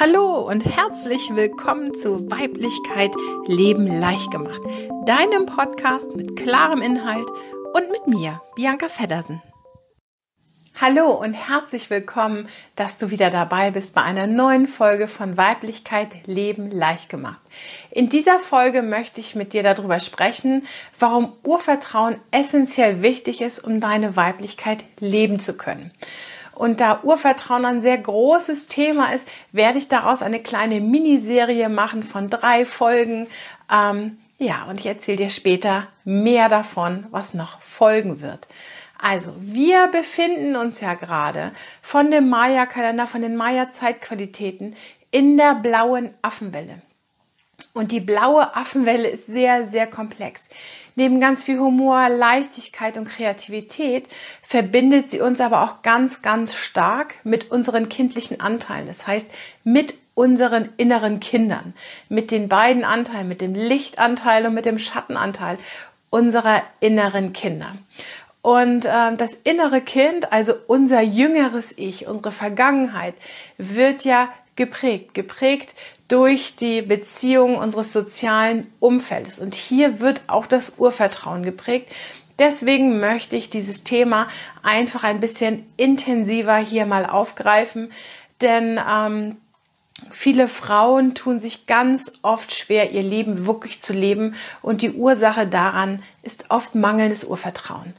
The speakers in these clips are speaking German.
Hallo und herzlich willkommen zu Weiblichkeit Leben leicht gemacht, deinem Podcast mit klarem Inhalt und mit mir, Bianca Feddersen. Hallo und herzlich willkommen, dass du wieder dabei bist bei einer neuen Folge von Weiblichkeit Leben leicht gemacht. In dieser Folge möchte ich mit dir darüber sprechen, warum Urvertrauen essentiell wichtig ist, um deine Weiblichkeit leben zu können. Und da Urvertrauen ein sehr großes Thema ist, werde ich daraus eine kleine Miniserie machen von drei Folgen. Ähm, ja, und ich erzähle dir später mehr davon, was noch folgen wird. Also, wir befinden uns ja gerade von dem Maya-Kalender, von den Maya-Zeitqualitäten in der blauen Affenwelle. Und die blaue Affenwelle ist sehr, sehr komplex. Neben ganz viel Humor, Leichtigkeit und Kreativität verbindet sie uns aber auch ganz, ganz stark mit unseren kindlichen Anteilen. Das heißt, mit unseren inneren Kindern, mit den beiden Anteilen, mit dem Lichtanteil und mit dem Schattenanteil unserer inneren Kinder. Und äh, das innere Kind, also unser jüngeres Ich, unsere Vergangenheit, wird ja geprägt, geprägt durch die Beziehung unseres sozialen Umfeldes. Und hier wird auch das Urvertrauen geprägt. Deswegen möchte ich dieses Thema einfach ein bisschen intensiver hier mal aufgreifen, denn ähm, Viele Frauen tun sich ganz oft schwer, ihr Leben wirklich zu leben und die Ursache daran ist oft mangelndes Urvertrauen.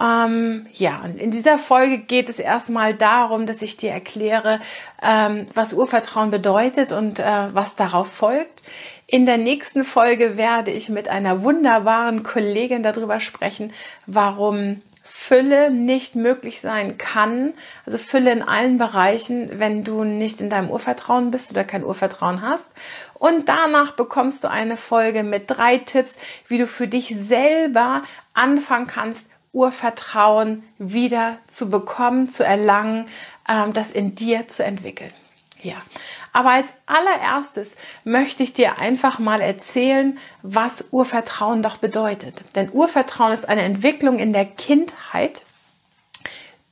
Ähm, ja, und in dieser Folge geht es erstmal darum, dass ich dir erkläre, ähm, was Urvertrauen bedeutet und äh, was darauf folgt. In der nächsten Folge werde ich mit einer wunderbaren Kollegin darüber sprechen, warum Fülle nicht möglich sein kann, also Fülle in allen Bereichen, wenn du nicht in deinem Urvertrauen bist oder kein Urvertrauen hast. Und danach bekommst du eine Folge mit drei Tipps, wie du für dich selber anfangen kannst, Urvertrauen wieder zu bekommen, zu erlangen, ähm, das in dir zu entwickeln. Ja, aber als allererstes möchte ich dir einfach mal erzählen, was Urvertrauen doch bedeutet. Denn Urvertrauen ist eine Entwicklung in der Kindheit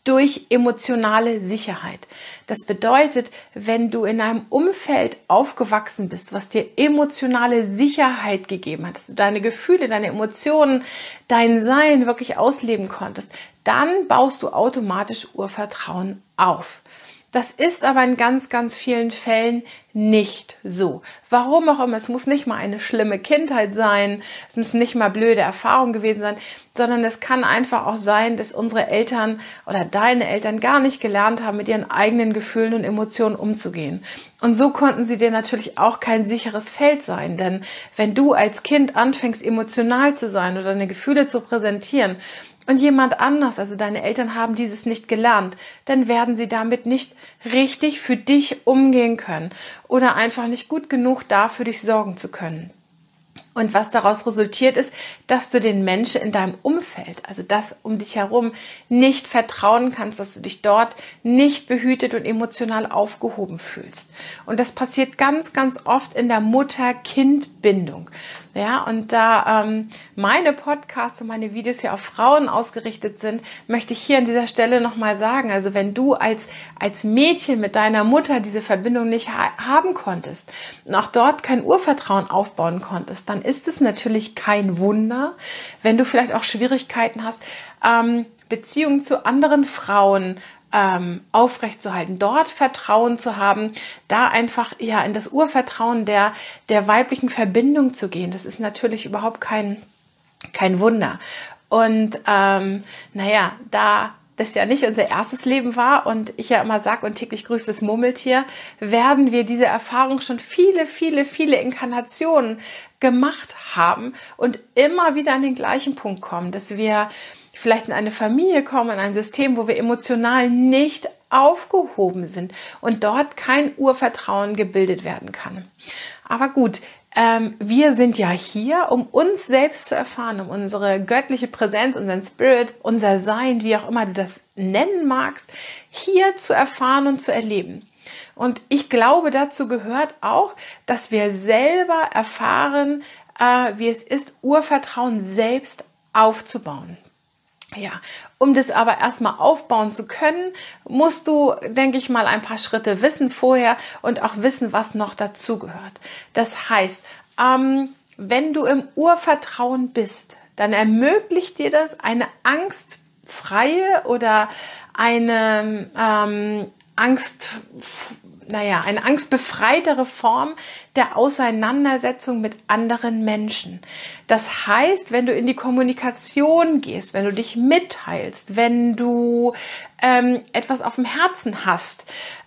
durch emotionale Sicherheit. Das bedeutet, wenn du in einem Umfeld aufgewachsen bist, was dir emotionale Sicherheit gegeben hat, dass du deine Gefühle, deine Emotionen, dein Sein wirklich ausleben konntest, dann baust du automatisch Urvertrauen auf. Das ist aber in ganz, ganz vielen Fällen nicht so. Warum auch immer. Es muss nicht mal eine schlimme Kindheit sein. Es müssen nicht mal blöde Erfahrungen gewesen sein, sondern es kann einfach auch sein, dass unsere Eltern oder deine Eltern gar nicht gelernt haben, mit ihren eigenen Gefühlen und Emotionen umzugehen. Und so konnten sie dir natürlich auch kein sicheres Feld sein. Denn wenn du als Kind anfängst, emotional zu sein oder deine Gefühle zu präsentieren, und jemand anders, also deine Eltern haben dieses nicht gelernt, dann werden sie damit nicht richtig für dich umgehen können oder einfach nicht gut genug da für dich sorgen zu können. Und was daraus resultiert ist, dass du den Menschen in deinem Umfeld, also das um dich herum, nicht vertrauen kannst, dass du dich dort nicht behütet und emotional aufgehoben fühlst. Und das passiert ganz, ganz oft in der Mutter-Kind-Bindung. Ja, und da ähm, meine Podcasts und meine Videos ja auf Frauen ausgerichtet sind, möchte ich hier an dieser Stelle nochmal sagen, also wenn du als, als Mädchen mit deiner Mutter diese Verbindung nicht ha haben konntest und auch dort kein Urvertrauen aufbauen konntest, dann ist es natürlich kein Wunder, wenn du vielleicht auch Schwierigkeiten hast, ähm, Beziehungen zu anderen Frauen ähm, aufrechtzuerhalten, dort Vertrauen zu haben, da einfach ja in das Urvertrauen der, der weiblichen Verbindung zu gehen. Das ist natürlich überhaupt kein, kein Wunder. Und ähm, naja, da das ja nicht unser erstes Leben war und ich ja immer sage und täglich grüßt das Murmeltier, werden wir diese Erfahrung schon viele, viele, viele Inkarnationen gemacht haben und immer wieder an den gleichen Punkt kommen, dass wir vielleicht in eine Familie kommen, in ein System, wo wir emotional nicht aufgehoben sind und dort kein Urvertrauen gebildet werden kann. Aber gut, ähm, wir sind ja hier, um uns selbst zu erfahren, um unsere göttliche Präsenz, unseren Spirit, unser Sein, wie auch immer du das nennen magst, hier zu erfahren und zu erleben. Und ich glaube, dazu gehört auch, dass wir selber erfahren, äh, wie es ist, Urvertrauen selbst aufzubauen. Ja, um das aber erstmal aufbauen zu können, musst du, denke ich mal, ein paar Schritte wissen vorher und auch wissen, was noch dazugehört. Das heißt, ähm, wenn du im Urvertrauen bist, dann ermöglicht dir das eine angstfreie oder eine ähm, Angst, naja, eine angstbefreitere Form der Auseinandersetzung mit anderen Menschen. Das heißt, wenn du in die Kommunikation gehst, wenn du dich mitteilst, wenn du ähm, etwas auf dem Herzen hast,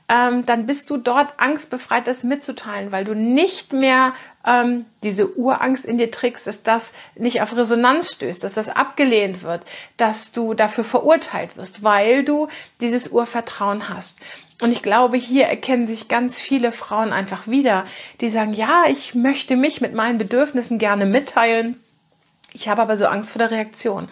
ähm, dann bist du dort angstbefreit, das mitzuteilen, weil du nicht mehr ähm, diese Urangst in dir trägst, dass das nicht auf Resonanz stößt, dass das abgelehnt wird, dass du dafür verurteilt wirst, weil du dieses Urvertrauen hast. Und ich glaube, hier erkennen sich ganz viele Frauen einfach wieder, die sagen, ja, ich möchte mich mit meinen Bedürfnissen gerne mitteilen. Ich habe aber so Angst vor der Reaktion.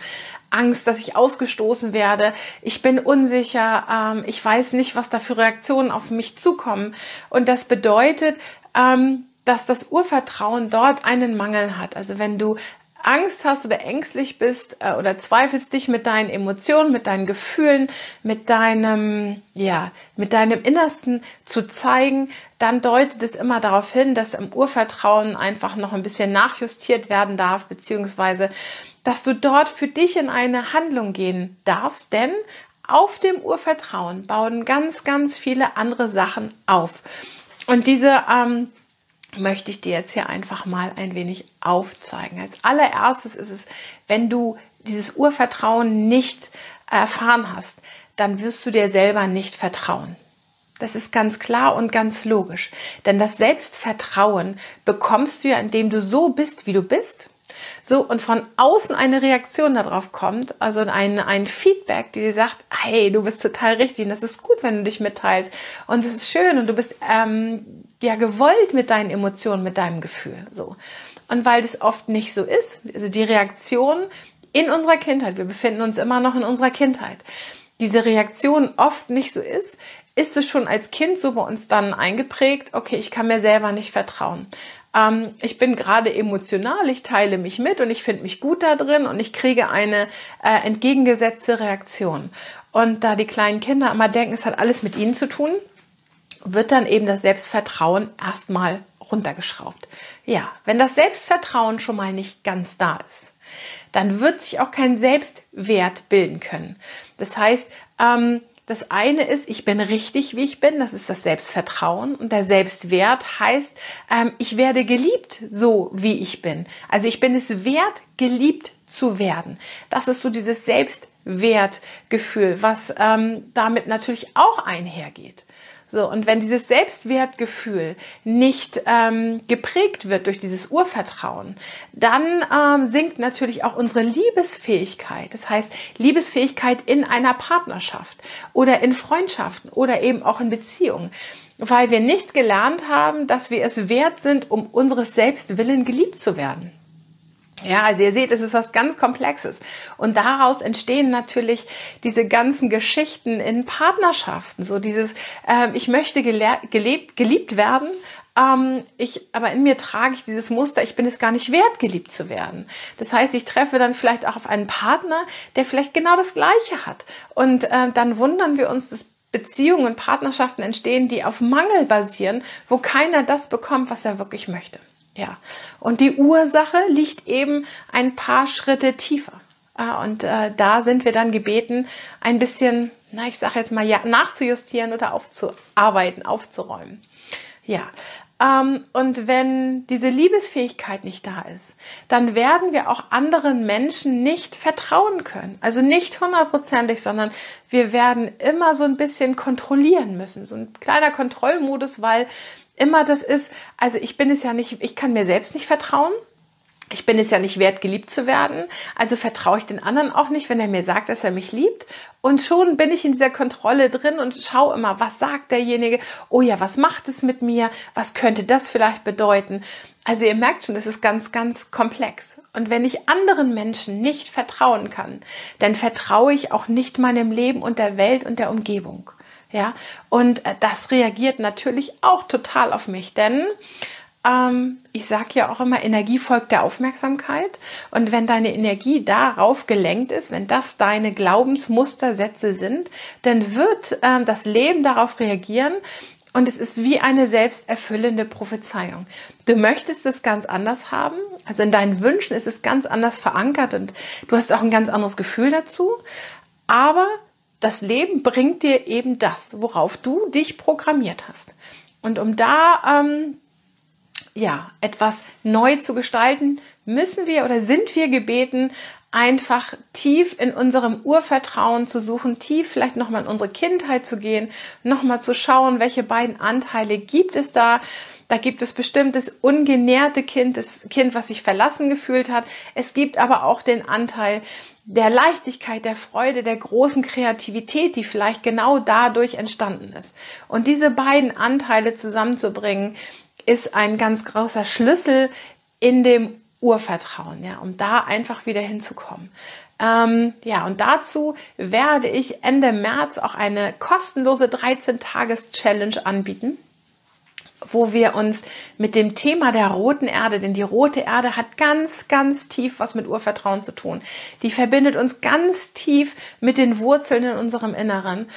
Angst, dass ich ausgestoßen werde. Ich bin unsicher. Ähm, ich weiß nicht, was da für Reaktionen auf mich zukommen. Und das bedeutet, ähm, dass das Urvertrauen dort einen Mangel hat. Also wenn du Angst hast oder ängstlich bist äh, oder zweifelst dich mit deinen Emotionen, mit deinen Gefühlen, mit deinem, ja, mit deinem Innersten zu zeigen, dann deutet es immer darauf hin, dass im Urvertrauen einfach noch ein bisschen nachjustiert werden darf, beziehungsweise, dass du dort für dich in eine Handlung gehen darfst, denn auf dem Urvertrauen bauen ganz, ganz viele andere Sachen auf. Und diese, ähm, möchte ich dir jetzt hier einfach mal ein wenig aufzeigen. Als allererstes ist es, wenn du dieses Urvertrauen nicht erfahren hast, dann wirst du dir selber nicht vertrauen. Das ist ganz klar und ganz logisch. Denn das Selbstvertrauen bekommst du ja, indem du so bist, wie du bist so, und von außen eine Reaktion darauf kommt, also ein, ein Feedback, die dir sagt, hey, du bist total richtig und das ist gut, wenn du dich mitteilst und es ist schön und du bist ähm, ja gewollt mit deinen Emotionen, mit deinem Gefühl. So. Und weil das oft nicht so ist, also die Reaktion in unserer Kindheit, wir befinden uns immer noch in unserer Kindheit, diese Reaktion oft nicht so ist, ist es schon als Kind so bei uns dann eingeprägt, okay, ich kann mir selber nicht vertrauen ähm, ich bin gerade emotional, ich teile mich mit und ich finde mich gut da drin und ich kriege eine äh, entgegengesetzte Reaktion. Und da die kleinen Kinder immer denken, es hat alles mit ihnen zu tun, wird dann eben das Selbstvertrauen erstmal runtergeschraubt. Ja, wenn das Selbstvertrauen schon mal nicht ganz da ist, dann wird sich auch kein Selbstwert bilden können. Das heißt, ähm, das eine ist, ich bin richtig, wie ich bin. Das ist das Selbstvertrauen. Und der Selbstwert heißt, ähm, ich werde geliebt, so wie ich bin. Also ich bin es wert, geliebt zu werden. Das ist so dieses Selbstwertgefühl, was ähm, damit natürlich auch einhergeht. So, und wenn dieses Selbstwertgefühl nicht ähm, geprägt wird durch dieses Urvertrauen, dann ähm, sinkt natürlich auch unsere Liebesfähigkeit. Das heißt, Liebesfähigkeit in einer Partnerschaft oder in Freundschaften oder eben auch in Beziehungen weil wir nicht gelernt haben, dass wir es wert sind, um unseres Selbstwillen geliebt zu werden. Ja, also ihr seht, es ist was ganz Komplexes. Und daraus entstehen natürlich diese ganzen Geschichten in Partnerschaften. So dieses, äh, ich möchte gelebt, geliebt werden, ähm, ich, aber in mir trage ich dieses Muster, ich bin es gar nicht wert, geliebt zu werden. Das heißt, ich treffe dann vielleicht auch auf einen Partner, der vielleicht genau das Gleiche hat. Und äh, dann wundern wir uns, dass Beziehungen und Partnerschaften entstehen, die auf Mangel basieren, wo keiner das bekommt, was er wirklich möchte. Ja, und die Ursache liegt eben ein paar Schritte tiefer. Ah, und äh, da sind wir dann gebeten, ein bisschen, na, ich sage jetzt mal, ja, nachzujustieren oder aufzuarbeiten, aufzuräumen. Ja, ähm, und wenn diese Liebesfähigkeit nicht da ist, dann werden wir auch anderen Menschen nicht vertrauen können. Also nicht hundertprozentig, sondern wir werden immer so ein bisschen kontrollieren müssen. So ein kleiner Kontrollmodus, weil immer das ist, also ich bin es ja nicht, ich kann mir selbst nicht vertrauen. Ich bin es ja nicht wert, geliebt zu werden. Also vertraue ich den anderen auch nicht, wenn er mir sagt, dass er mich liebt. Und schon bin ich in dieser Kontrolle drin und schaue immer, was sagt derjenige? Oh ja, was macht es mit mir? Was könnte das vielleicht bedeuten? Also ihr merkt schon, das ist ganz, ganz komplex. Und wenn ich anderen Menschen nicht vertrauen kann, dann vertraue ich auch nicht meinem Leben und der Welt und der Umgebung. Ja, und äh, das reagiert natürlich auch total auf mich, denn ähm, ich sage ja auch immer, Energie folgt der Aufmerksamkeit. Und wenn deine Energie darauf gelenkt ist, wenn das deine Glaubensmustersätze sind, dann wird ähm, das Leben darauf reagieren. Und es ist wie eine selbsterfüllende Prophezeiung. Du möchtest es ganz anders haben. Also in deinen Wünschen ist es ganz anders verankert und du hast auch ein ganz anderes Gefühl dazu. Aber das Leben bringt dir eben das, worauf du dich programmiert hast. Und um da ähm, ja, etwas neu zu gestalten, müssen wir oder sind wir gebeten, einfach tief in unserem Urvertrauen zu suchen, tief vielleicht nochmal in unsere Kindheit zu gehen, nochmal zu schauen, welche beiden Anteile gibt es da. Da gibt es bestimmt das ungenährte Kind, das Kind, was sich verlassen gefühlt hat. Es gibt aber auch den Anteil der Leichtigkeit, der Freude, der großen Kreativität, die vielleicht genau dadurch entstanden ist. Und diese beiden Anteile zusammenzubringen, ist ein ganz großer Schlüssel in dem Urvertrauen, ja, um da einfach wieder hinzukommen. Ähm, ja, und dazu werde ich Ende März auch eine kostenlose 13-Tages-Challenge anbieten wo wir uns mit dem Thema der roten Erde, denn die rote Erde hat ganz, ganz tief was mit Urvertrauen zu tun. Die verbindet uns ganz tief mit den Wurzeln in unserem Inneren.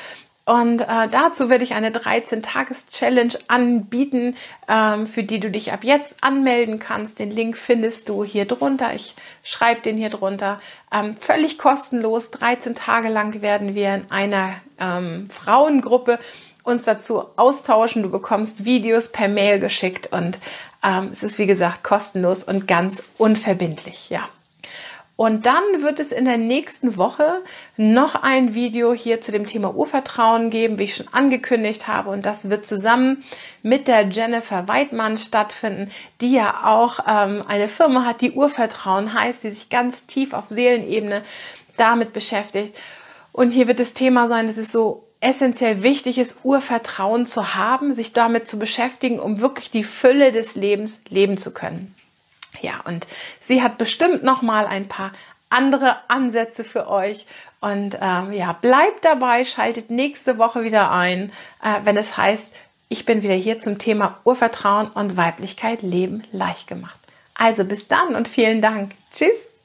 Und äh, dazu werde ich eine 13-Tages-Challenge anbieten, ähm, für die du dich ab jetzt anmelden kannst. Den Link findest du hier drunter. Ich schreibe den hier drunter. Ähm, völlig kostenlos. 13 Tage lang werden wir in einer ähm, Frauengruppe uns dazu austauschen. Du bekommst Videos per Mail geschickt und ähm, es ist wie gesagt kostenlos und ganz unverbindlich. Ja. Und dann wird es in der nächsten Woche noch ein Video hier zu dem Thema Urvertrauen geben, wie ich schon angekündigt habe. Und das wird zusammen mit der Jennifer Weidmann stattfinden, die ja auch ähm, eine Firma hat, die Urvertrauen heißt, die sich ganz tief auf Seelenebene damit beschäftigt. Und hier wird das Thema sein, dass es so essentiell wichtig ist, Urvertrauen zu haben, sich damit zu beschäftigen, um wirklich die Fülle des Lebens leben zu können. Ja, und sie hat bestimmt noch mal ein paar andere Ansätze für euch. Und ähm, ja, bleibt dabei, schaltet nächste Woche wieder ein, äh, wenn es heißt, ich bin wieder hier zum Thema Urvertrauen und Weiblichkeit Leben leicht gemacht. Also bis dann und vielen Dank. Tschüss.